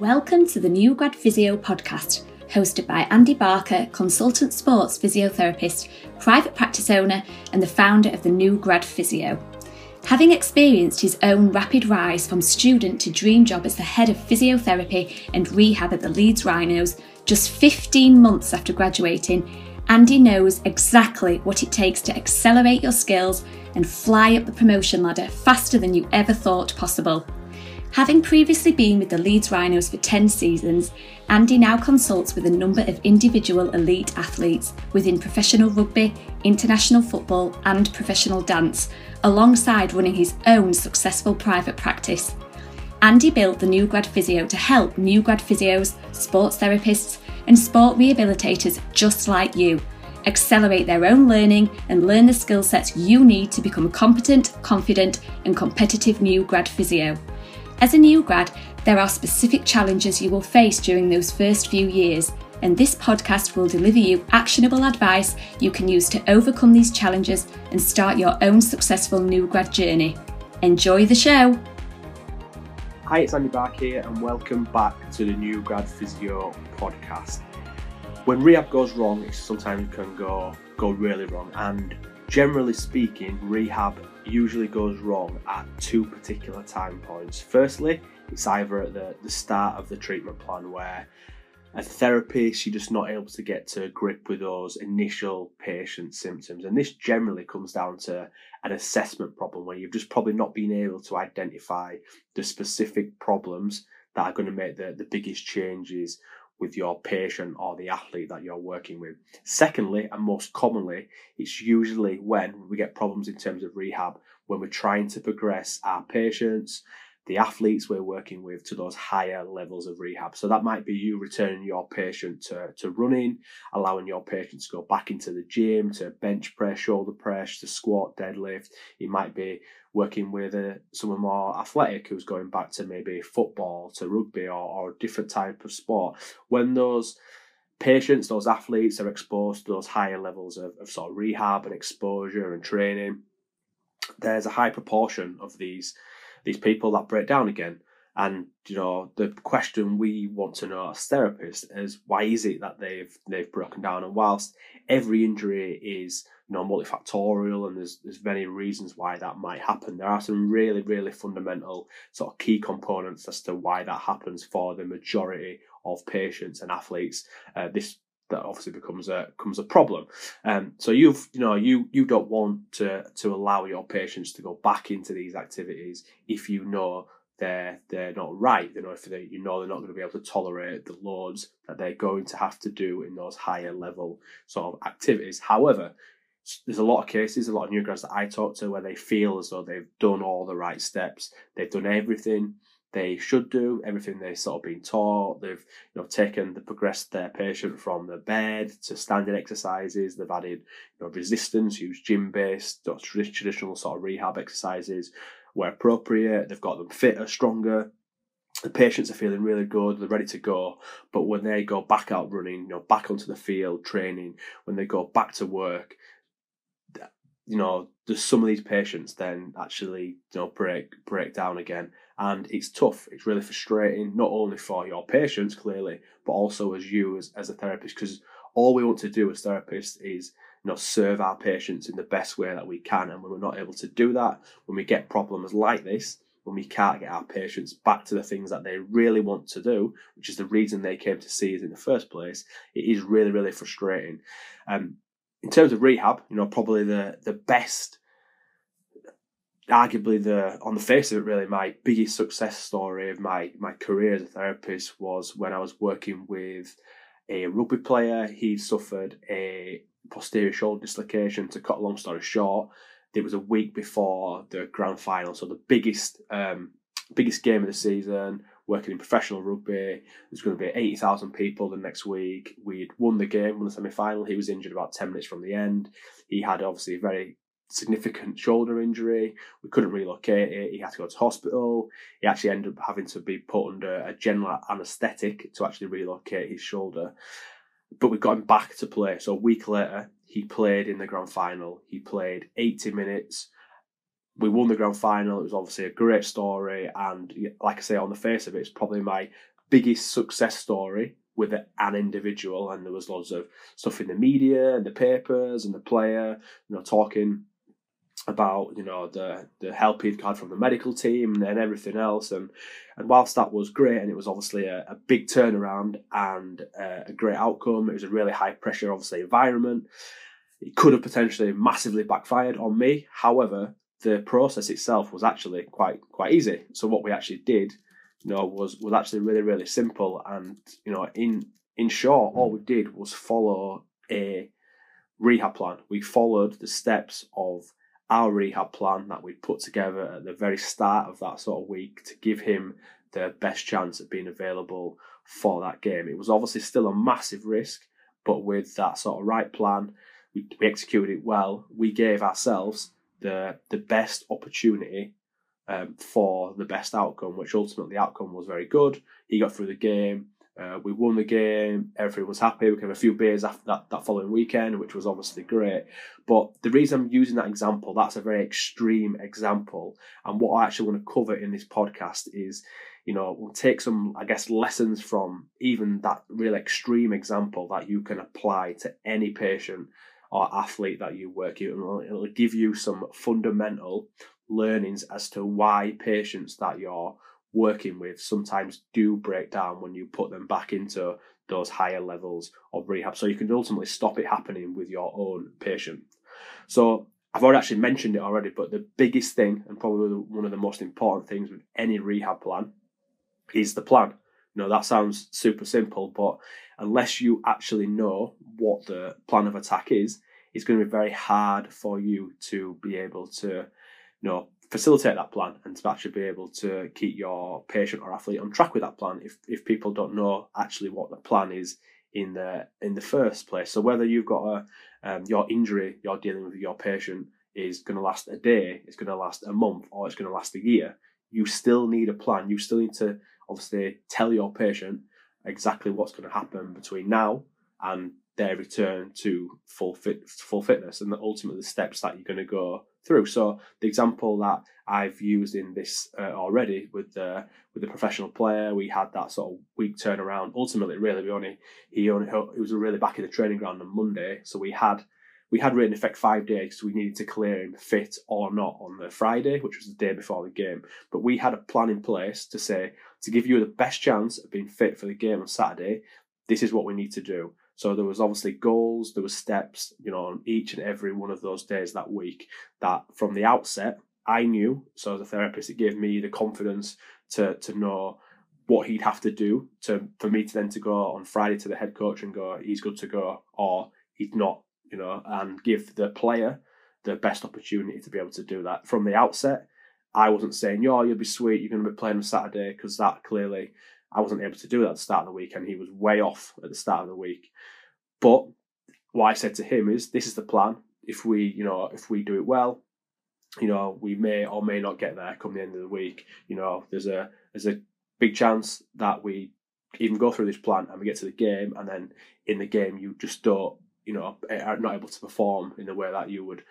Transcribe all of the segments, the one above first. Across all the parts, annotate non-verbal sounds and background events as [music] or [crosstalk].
Welcome to the New Grad Physio podcast, hosted by Andy Barker, consultant sports physiotherapist, private practice owner, and the founder of the New Grad Physio. Having experienced his own rapid rise from student to dream job as the head of physiotherapy and rehab at the Leeds Rhinos just 15 months after graduating, Andy knows exactly what it takes to accelerate your skills and fly up the promotion ladder faster than you ever thought possible. Having previously been with the Leeds Rhinos for 10 seasons, Andy now consults with a number of individual elite athletes within professional rugby, international football, and professional dance, alongside running his own successful private practice. Andy built the New Grad Physio to help new grad physios, sports therapists, and sport rehabilitators just like you accelerate their own learning and learn the skill sets you need to become a competent, confident, and competitive new grad physio. As a new grad, there are specific challenges you will face during those first few years, and this podcast will deliver you actionable advice you can use to overcome these challenges and start your own successful new grad journey. Enjoy the show! Hi, it's Andy Barker here, and welcome back to the New Grad Physio podcast. When rehab goes wrong, it sometimes can go go really wrong, and generally speaking, rehab usually goes wrong at two particular time points. Firstly, it's either at the, the start of the treatment plan where a therapist you're just not able to get to grip with those initial patient symptoms and this generally comes down to an assessment problem where you've just probably not been able to identify the specific problems that are going to make the, the biggest changes with your patient or the athlete that you're working with. Secondly, and most commonly, it's usually when we get problems in terms of rehab, when we're trying to progress our patients, the athletes we're working with to those higher levels of rehab. So that might be you returning your patient to, to running, allowing your patient to go back into the gym, to bench press, shoulder press, to squat, deadlift. It might be working with uh, someone more athletic who's going back to maybe football, to rugby, or, or a different type of sport. When those patients, those athletes are exposed to those higher levels of, of sort of rehab and exposure and training, there's a high proportion of these these people that break down again. And you know, the question we want to know as therapists is why is it that they've they've broken down? And whilst every injury is you know multifactorial and there's there's many reasons why that might happen, there are some really really fundamental sort of key components as to why that happens for the majority of patients and athletes. Uh, this that obviously becomes a becomes a problem. Um, so you've you know you you don't want to to allow your patients to go back into these activities if you know they're they're not right. You know if they you know they're not going to be able to tolerate the loads that they're going to have to do in those higher level sort of activities. However, there's a lot of cases, a lot of new grads that I talk to where they feel as though they've done all the right steps, they've done everything they should do, everything they've sort of been taught. They've you know taken the progressed their patient from the bed to standing exercises. They've added you know resistance, used gym based, traditional sort of rehab exercises where appropriate. They've got them fitter, stronger. The patients are feeling really good. They're ready to go. But when they go back out running, you know, back onto the field training, when they go back to work, you know, there's some of these patients then actually you know break break down again. And it's tough. It's really frustrating not only for your patients clearly but also as you as, as a therapist because all we want to do as therapists is you know serve our patients in the best way that we can. And when we're not able to do that when we get problems like this when we can't get our patients back to the things that they really want to do which is the reason they came to see us in the first place it is really really frustrating. Um, in terms of rehab you know probably the the best arguably the on the face of it really my biggest success story of my my career as a therapist was when I was working with a rugby player. He suffered a posterior shoulder dislocation. To cut a long story short, it was a week before the grand final, so the biggest um, biggest game of the season. Working in professional rugby, there's going to be eighty thousand people the next week. We'd won the game, won the semi final. He was injured about ten minutes from the end. He had obviously a very significant shoulder injury. We couldn't relocate it. He had to go to hospital. He actually ended up having to be put under a general anaesthetic to actually relocate his shoulder. But we got him back to play. So a week later, he played in the grand final. He played 80 minutes. We won the grand final. It was obviously a great story. And like I say, on the face of it, it's probably my biggest success story with an individual, and there was lots of stuff in the media and the papers and the player, you know, talking about you know the the help he'd had from the medical team and everything else and and whilst that was great and it was obviously a, a big turnaround and uh, a great outcome it was a really high pressure obviously environment it could have potentially massively backfired on me however the process itself was actually quite quite easy so what we actually did you know was was actually really really simple and you know in in short all we did was follow a rehab plan we followed the steps of our rehab plan that we'd put together at the very start of that sort of week to give him the best chance of being available for that game. It was obviously still a massive risk, but with that sort of right plan, we, we executed it well. We gave ourselves the the best opportunity um, for the best outcome, which ultimately outcome was very good. He got through the game. Uh, we won the game. Everyone was happy. We had a few beers after that, that following weekend, which was obviously great. But the reason I'm using that example, that's a very extreme example. And what I actually want to cover in this podcast is, you know, we'll take some, I guess, lessons from even that real extreme example that you can apply to any patient or athlete that you work with. It'll, it'll give you some fundamental learnings as to why patients that you're working with sometimes do break down when you put them back into those higher levels of rehab. So you can ultimately stop it happening with your own patient. So I've already actually mentioned it already, but the biggest thing and probably one of the most important things with any rehab plan is the plan. Know, that sounds super simple, but unless you actually know what the plan of attack is, it's going to be very hard for you to be able to, you know, facilitate that plan and to actually be able to keep your patient or athlete on track with that plan if, if people don't know actually what the plan is in the in the first place. So whether you've got a um, your injury you're dealing with your patient is going to last a day, it's going to last a month, or it's going to last a year, you still need a plan. You still need to obviously tell your patient exactly what's going to happen between now and their return to full fit full fitness and the ultimately the steps that you're going to go through. So the example that I've used in this uh, already with the with the professional player, we had that sort of week turnaround. Ultimately, really, we only he only he was really back in the training ground on Monday, so we had we had really in effect five days. So we needed to clear him fit or not on the Friday, which was the day before the game. But we had a plan in place to say to give you the best chance of being fit for the game on Saturday. This is what we need to do. So there was obviously goals, there was steps, you know, on each and every one of those days that week. That from the outset, I knew. So as a therapist, it gave me the confidence to to know what he'd have to do to for me to then to go on Friday to the head coach and go, he's good to go, or he's not, you know, and give the player the best opportunity to be able to do that from the outset. I wasn't saying, "Yo, you'll be sweet. You're going to be playing on Saturday," because that clearly I wasn't able to do that at the start of the week, and he was way off at the start of the week. But what I said to him is, this is the plan. If we, you know, if we do it well, you know, we may or may not get there come the end of the week. You know, there's a there's a big chance that we even go through this plan and we get to the game, and then in the game you just don't, you know, are not able to perform in the way that you would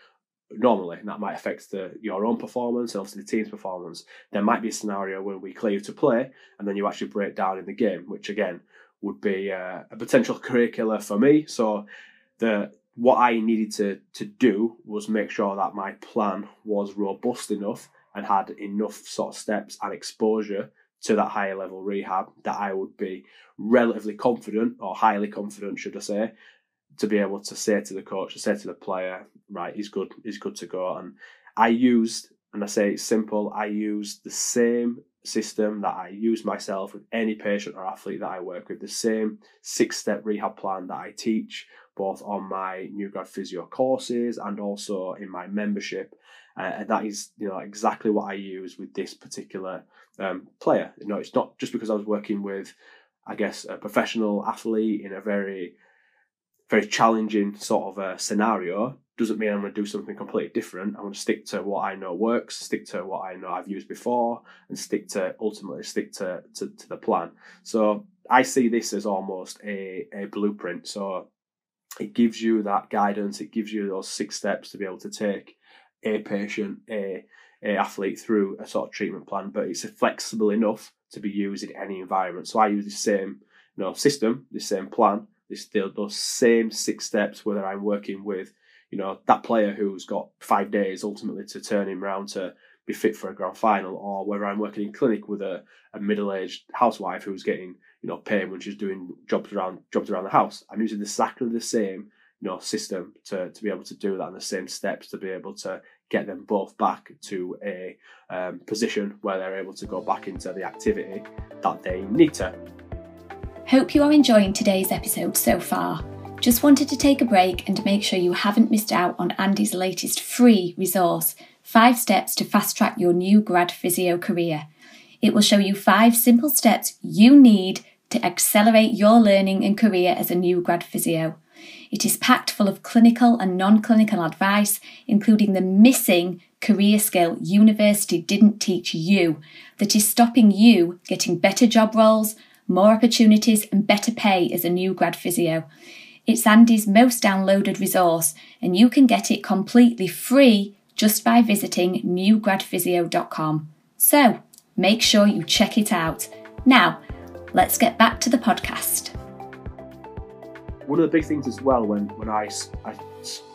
normally, and that might affect the, your own performance and obviously the team's performance. There might be a scenario where we clear you to play and then you actually break down in the game, which again would be uh, a potential career killer for me. So the what I needed to to do was make sure that my plan was robust enough and had enough sort of steps and exposure to that higher level rehab that I would be relatively confident or highly confident, should I say, to be able to say to the coach, to say to the player, right, he's good, he's good to go. And I used, and I say it's simple, I used the same system that I use myself with any patient or athlete that I work with, the same six step rehab plan that I teach both on my new grad physio courses and also in my membership. Uh, and that is, you know, exactly what I use with this particular um, player. You know, it's not just because I was working with, I guess, a professional athlete in a very very challenging sort of a scenario doesn't mean I'm going to do something completely different. I'm going to stick to what I know works, stick to what I know I've used before, and stick to ultimately stick to, to, to the plan. So I see this as almost a, a blueprint. So it gives you that guidance, it gives you those six steps to be able to take a patient, a, a athlete through a sort of treatment plan, but it's flexible enough to be used in any environment. So I use the same you know, system, the same plan, this those same six steps, whether I'm working with, you know, that player who's got five days ultimately to turn him around to be fit for a grand final, or whether I'm working in clinic with a, a middle-aged housewife who's getting, you know, paid when she's doing jobs around jobs around the house. I'm using exactly the same, you know, system to, to be able to do that and the same steps to be able to get them both back to a um, position where they're able to go back into the activity that they need to. Hope you are enjoying today's episode so far. Just wanted to take a break and make sure you haven't missed out on Andy's latest free resource, Five Steps to Fast Track Your New Grad Physio Career. It will show you five simple steps you need to accelerate your learning and career as a new grad physio. It is packed full of clinical and non clinical advice, including the missing career skill university didn't teach you that is stopping you getting better job roles, more opportunities, and better pay as a new grad physio. It's Andy's most downloaded resource, and you can get it completely free just by visiting newgradphysio.com. So make sure you check it out. Now, let's get back to the podcast. One of the big things as well when, when I, I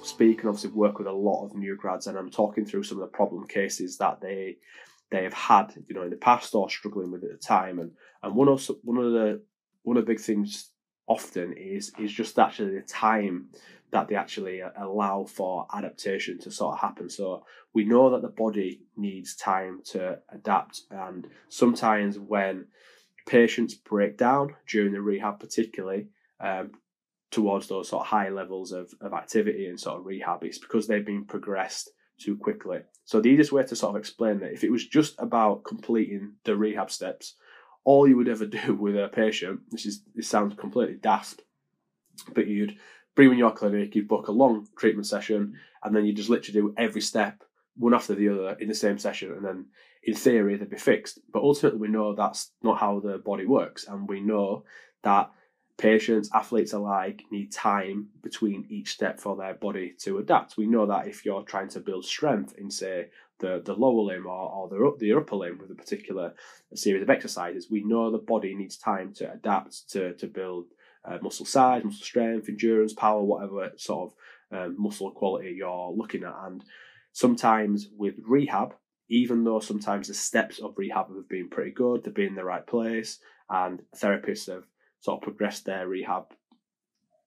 speak and obviously work with a lot of new grads and I'm talking through some of the problem cases that they they have had, you know, in the past or struggling with at the time. And and one of one of the one of the big things often is is just actually the time that they actually allow for adaptation to sort of happen. So we know that the body needs time to adapt, and sometimes when patients break down during the rehab, particularly um, towards those sort of high levels of, of activity and sort of rehab, it's because they've been progressed too quickly. So the easiest way to sort of explain that, if it was just about completing the rehab steps, all you would ever [laughs] do with a patient, this is this sounds completely daft, but you'd bring in your clinic, you'd book a long treatment session, and then you just literally do every step one after the other in the same session, and then in theory they'd be fixed. But ultimately, we know that's not how the body works, and we know that Patients, athletes alike need time between each step for their body to adapt. We know that if you're trying to build strength in, say, the, the lower limb or, or the, the upper limb with a particular series of exercises, we know the body needs time to adapt to, to build uh, muscle size, muscle strength, endurance, power, whatever sort of um, muscle quality you're looking at. And sometimes with rehab, even though sometimes the steps of rehab have been pretty good, they've been in the right place, and therapists have sort of progress their rehab,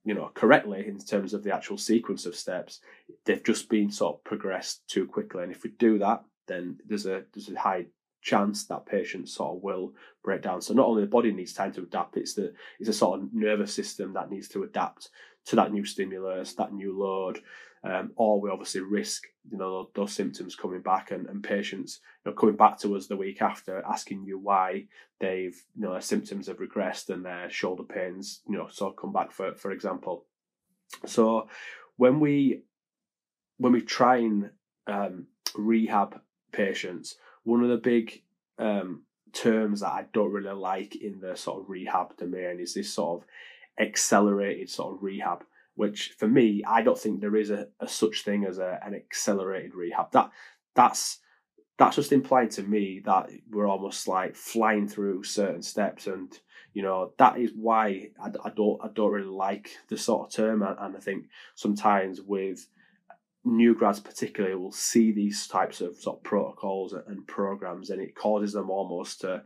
you know, correctly in terms of the actual sequence of steps. They've just been sort of progressed too quickly, and if we do that, then there's a there's a high chance that patients sort of will break down. So not only the body needs time to adapt, it's the it's a sort of nervous system that needs to adapt to that new stimulus, that new load, um, or we obviously risk you know those symptoms coming back and, and patients you know coming back to us the week after asking you why they've you know their symptoms have regressed and their shoulder pains you know sort of come back for for example. So when we when we try and um, rehab patients one of the big um, terms that I don't really like in the sort of rehab domain is this sort of accelerated sort of rehab which for me, I don't think there is a, a such thing as a, an accelerated rehab. That that's that's just implied to me that we're almost like flying through certain steps, and you know that is why I, I don't I don't really like the sort of term, and, and I think sometimes with new grads particularly will see these types of sort of protocols and programs, and it causes them almost to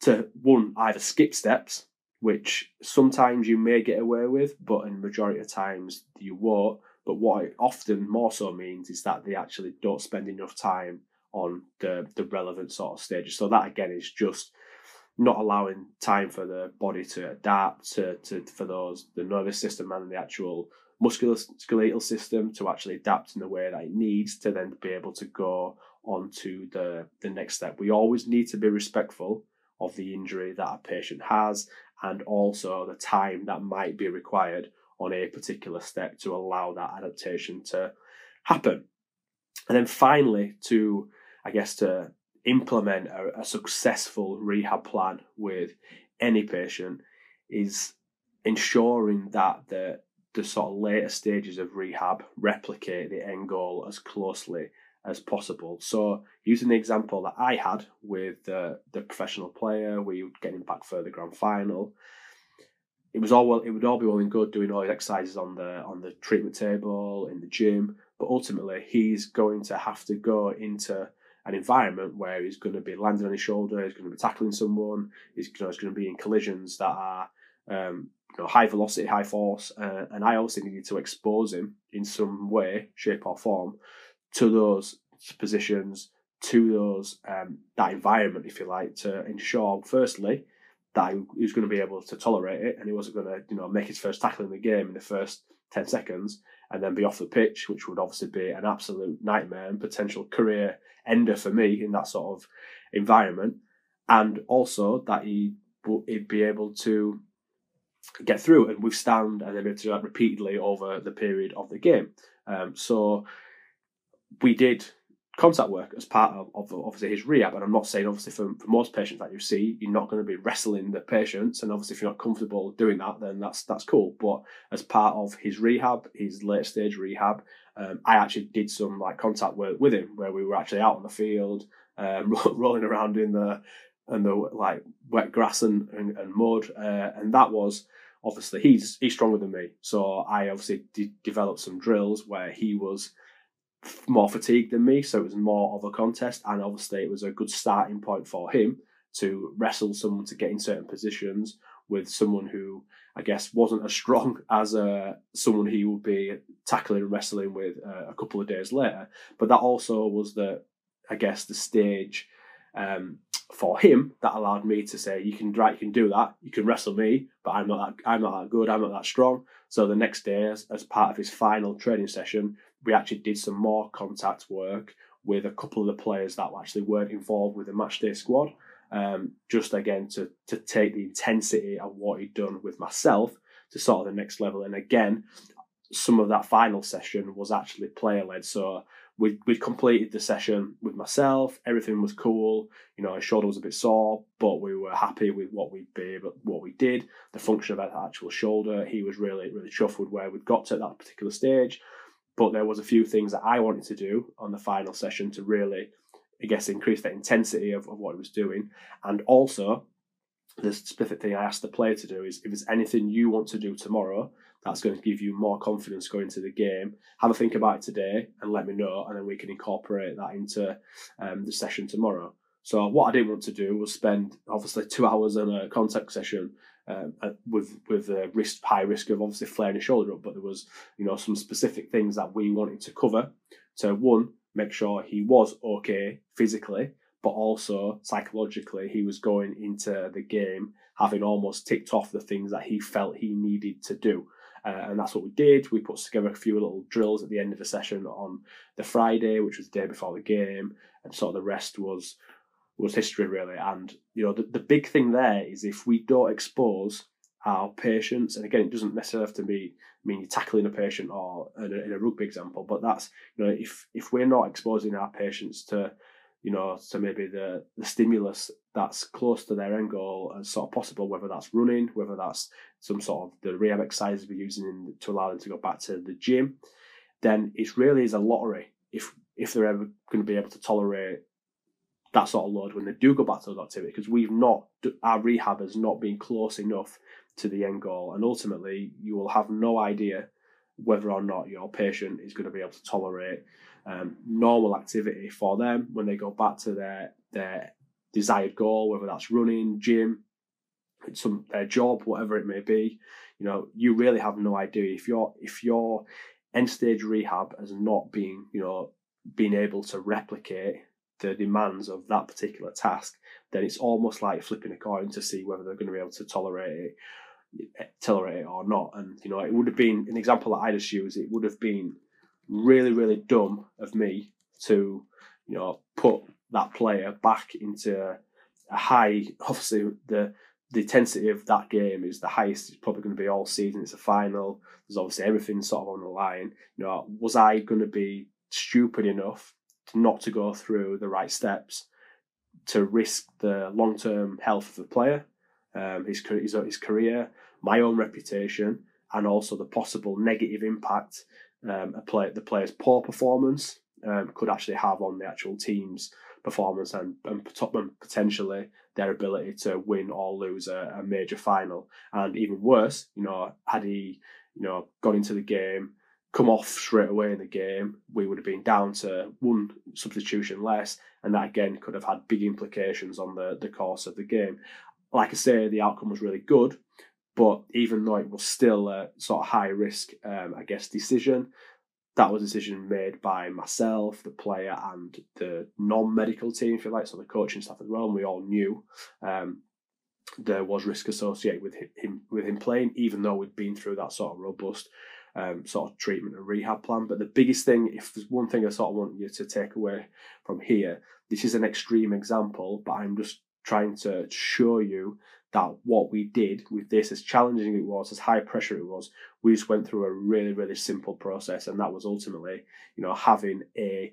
to one either skip steps which sometimes you may get away with, but in majority of times you won't. But what it often more so means is that they actually don't spend enough time on the the relevant sort of stages. So that again is just not allowing time for the body to adapt to, to for those the nervous system and the actual musculoskeletal system to actually adapt in the way that it needs to then be able to go on to the the next step. We always need to be respectful of the injury that a patient has and also the time that might be required on a particular step to allow that adaptation to happen. And then finally, to I guess to implement a, a successful rehab plan with any patient is ensuring that the the sort of later stages of rehab replicate the end goal as closely as possible. So, using the example that I had with the the professional player, we were getting back for the grand final. It was all well. It would all be well and good doing all his exercises on the on the treatment table in the gym, but ultimately he's going to have to go into an environment where he's going to be landing on his shoulder, he's going to be tackling someone, he's, you know, he's going to be in collisions that are um, you know, high velocity, high force, uh, and I also needed to expose him in some way, shape or form to those positions, to those um, that environment, if you like, to ensure firstly that he was going to be able to tolerate it, and he wasn't going to, you know, make his first tackle in the game in the first ten seconds, and then be off the pitch, which would obviously be an absolute nightmare and potential career ender for me in that sort of environment, and also that he would be able to get through and withstand and then be able to do that repeatedly over the period of the game. Um, so we did contact work as part of, of, obviously his rehab. And I'm not saying obviously for, for most patients that you see, you're not going to be wrestling the patients. And obviously if you're not comfortable doing that, then that's that's cool. But as part of his rehab, his late stage rehab, um, I actually did some like contact work with him where we were actually out on the field, um, [laughs] rolling around in the and the like wet grass and, and, and mud. Uh, and that was obviously he's he's stronger than me. So I obviously de- developed some drills where he was more fatigued than me, so it was more of a contest, and obviously it was a good starting point for him to wrestle someone to get in certain positions with someone who I guess wasn't as strong [laughs] as uh, someone he would be tackling and wrestling with uh, a couple of days later. But that also was the I guess the stage um, for him that allowed me to say, "You can right, you can do that. You can wrestle me, but I'm not that I'm not that good. I'm not that strong." So the next day, as, as part of his final training session, we actually did some more contact work with a couple of the players that actually weren't involved with the matchday squad. Um, just again to to take the intensity of what he'd done with myself to sort of the next level. And again, some of that final session was actually player led. So we we completed the session with myself. Everything was cool. You know, his shoulder was a bit sore, but we were happy with what we did. What we did, the function of that actual shoulder. He was really really chuffed with where we'd got to at that particular stage. But there was a few things that I wanted to do on the final session to really, I guess, increase the intensity of, of what he was doing, and also the specific thing I asked the player to do is if there's anything you want to do tomorrow that's going to give you more confidence going into the game. Have a think about it today and let me know, and then we can incorporate that into um, the session tomorrow. So what I didn't want to do was spend obviously two hours in a contact session um, with with a risk high risk of obviously flaring his shoulder up. But there was you know some specific things that we wanted to cover to one make sure he was okay physically, but also psychologically he was going into the game having almost ticked off the things that he felt he needed to do. Uh, and that's what we did. We put together a few little drills at the end of the session on the Friday, which was the day before the game, and sort of the rest was was history really. And you know, the, the big thing there is if we don't expose our patients, and again, it doesn't necessarily have to be mean you're tackling a patient or in a, in a rugby example, but that's you know, if if we're not exposing our patients to you know, to maybe the the stimulus that's close to their end goal as sort of possible, whether that's running, whether that's some sort of the rehab exercises we're using in, to allow them to go back to the gym, then it really is a lottery if if they're ever going to be able to tolerate that sort of load when they do go back to those activity because we've not our rehab has not been close enough to the end goal and ultimately you will have no idea whether or not your patient is going to be able to tolerate um, normal activity for them when they go back to their their desired goal, whether that's running, gym, some their job, whatever it may be. You know, you really have no idea if your if your end stage rehab has not been, you know, being able to replicate the demands of that particular task, then it's almost like flipping a coin to see whether they're going to be able to tolerate it, eh, tolerate it or not. And you know, it would have been an example that I just use. It would have been really, really dumb of me to, you know, put that player back into a high. Obviously, the the intensity of that game is the highest it's probably going to be all season. It's a final. There's obviously everything sort of on the line. You know, was I going to be stupid enough to not to go through the right steps to risk the long term health of the player, um, his, his his career, my own reputation, and also the possible negative impact um, a play, the player's poor performance um, could actually have on the actual team's performance and, and potentially their ability to win or lose a, a major final. And even worse, you know, had he, you know, gone into the game, come off straight away in the game, we would have been down to one substitution less, and that again could have had big implications on the, the course of the game. Like I say, the outcome was really good, but even though it was still a sort of high risk, um, I guess, decision, that was a decision made by myself, the player, and the non medical team, if you like, so the coaching staff as well. And we all knew um, there was risk associated with him with him playing, even though we'd been through that sort of robust um, sort of treatment and rehab plan. But the biggest thing, if there's one thing I sort of want you to take away from here, this is an extreme example, but I'm just trying to show you that what we did with this, as challenging it was, as high pressure it was, we just went through a really, really simple process, and that was ultimately, you know, having a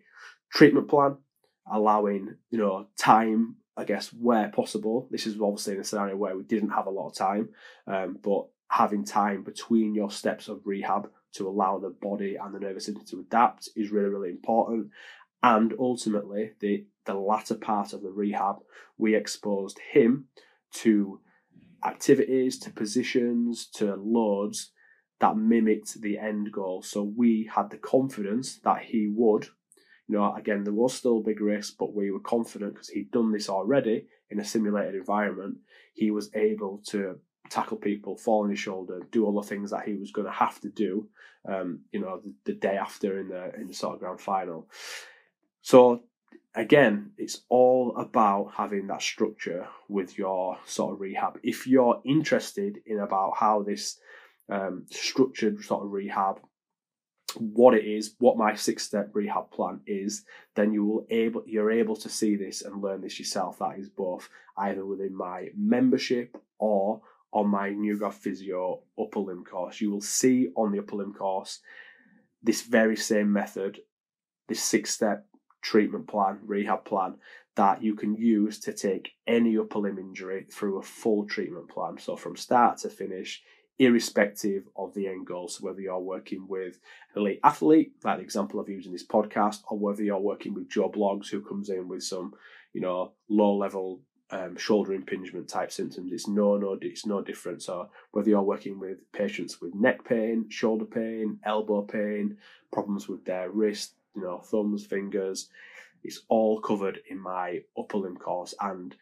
treatment plan, allowing, you know, time, I guess, where possible. This is obviously in a scenario where we didn't have a lot of time, um, but having time between your steps of rehab to allow the body and the nervous system to adapt is really, really important. And ultimately, the the latter part of the rehab, we exposed him to activities, to positions, to loads that mimicked the end goal. So we had the confidence that he would. You know, again, there was still a big risk, but we were confident because he'd done this already in a simulated environment. He was able to tackle people, fall on his shoulder, do all the things that he was going to have to do. Um, you know, the, the day after in the in the sort of grand final. So again, it's all about having that structure with your sort of rehab. If you're interested in about how this um, structured sort of rehab, what it is, what my six step rehab plan is, then you will able you're able to see this and learn this yourself. That is both either within my membership or on my New Grad Physio upper limb course. You will see on the upper limb course this very same method, this six step treatment plan, rehab plan that you can use to take any upper limb injury through a full treatment plan. So from start to finish, irrespective of the end goal. So whether you're working with an elite athlete, like the example I've used in this podcast, or whether you're working with Joe Bloggs who comes in with some, you know, low level um, shoulder impingement type symptoms, it's no no it's no different. So whether you're working with patients with neck pain, shoulder pain, elbow pain, problems with their wrist, you know, thumbs, fingers. It's all covered in my upper limb course and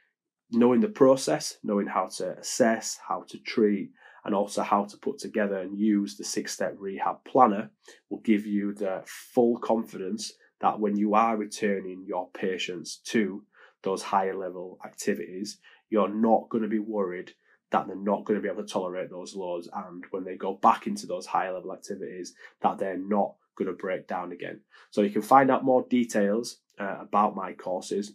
knowing the process, knowing how to assess, how to treat, and also how to put together and use the six step rehab planner will give you the full confidence that when you are returning your patients to those higher level activities, you're not going to be worried that they're not going to be able to tolerate those loads and when they go back into those higher level activities that they're not going to break down again. So you can find out more details uh, about my courses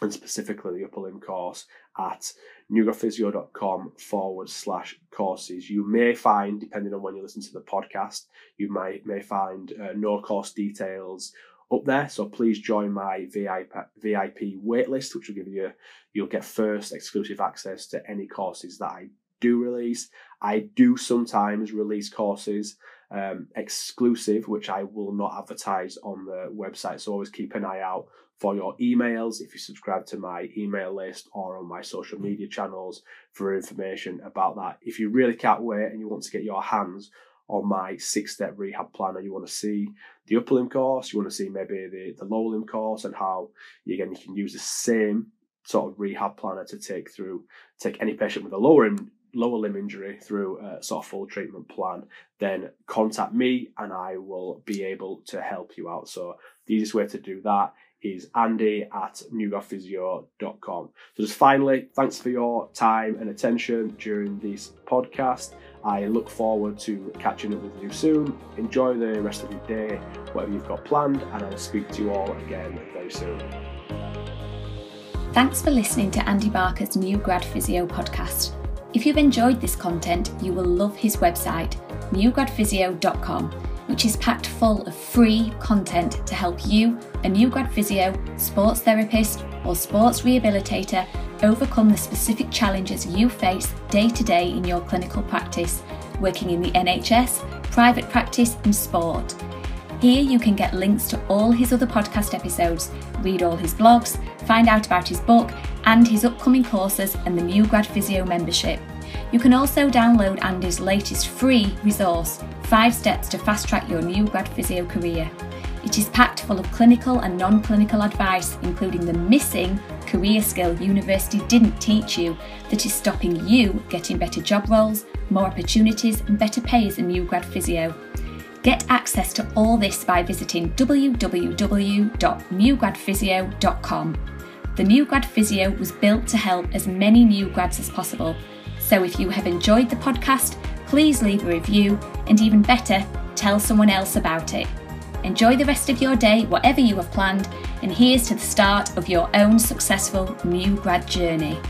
and specifically the upper limb course at newgradphysio.com forward slash courses. You may find, depending on when you listen to the podcast, you might may find uh, no course details up there. So please join my VIP VIP waitlist, which will give you you'll get first exclusive access to any courses that I do release. I do sometimes release courses um, exclusive, which I will not advertise on the website. So always keep an eye out for your emails if you subscribe to my email list or on my social media channels for information about that. If you really can't wait and you want to get your hands on my six step rehab plan you want to see the upper limb course, you want to see maybe the, the lower limb course and how again you can use the same sort of rehab planner to take through take any patient with a lower limb lower limb injury through a sort of full treatment plan, then contact me and I will be able to help you out. So the easiest way to do that is andy at newgradphysio.com. So just finally, thanks for your time and attention during this podcast. I look forward to catching up with you soon. Enjoy the rest of your day, whatever you've got planned, and I'll speak to you all again very soon. Thanks for listening to Andy Barker's New Grad Physio podcast. If you've enjoyed this content, you will love his website, newgradphysio.com, which is packed full of free content to help you, a new grad physio, sports therapist, or sports rehabilitator, overcome the specific challenges you face day to day in your clinical practice, working in the NHS, private practice, and sport. Here you can get links to all his other podcast episodes, read all his blogs, find out about his book and his upcoming courses and the new Grad Physio membership. You can also download Andy's latest free resource, 5 Steps to Fast Track Your New Grad Physio Career. It is packed full of clinical and non clinical advice, including the missing career skill university didn't teach you that is stopping you getting better job roles, more opportunities, and better pay as a new grad physio. Get access to all this by visiting www.newgradphysio.com. The New Grad Physio was built to help as many new grads as possible. So if you have enjoyed the podcast, please leave a review and even better, tell someone else about it. Enjoy the rest of your day, whatever you have planned, and here's to the start of your own successful new grad journey.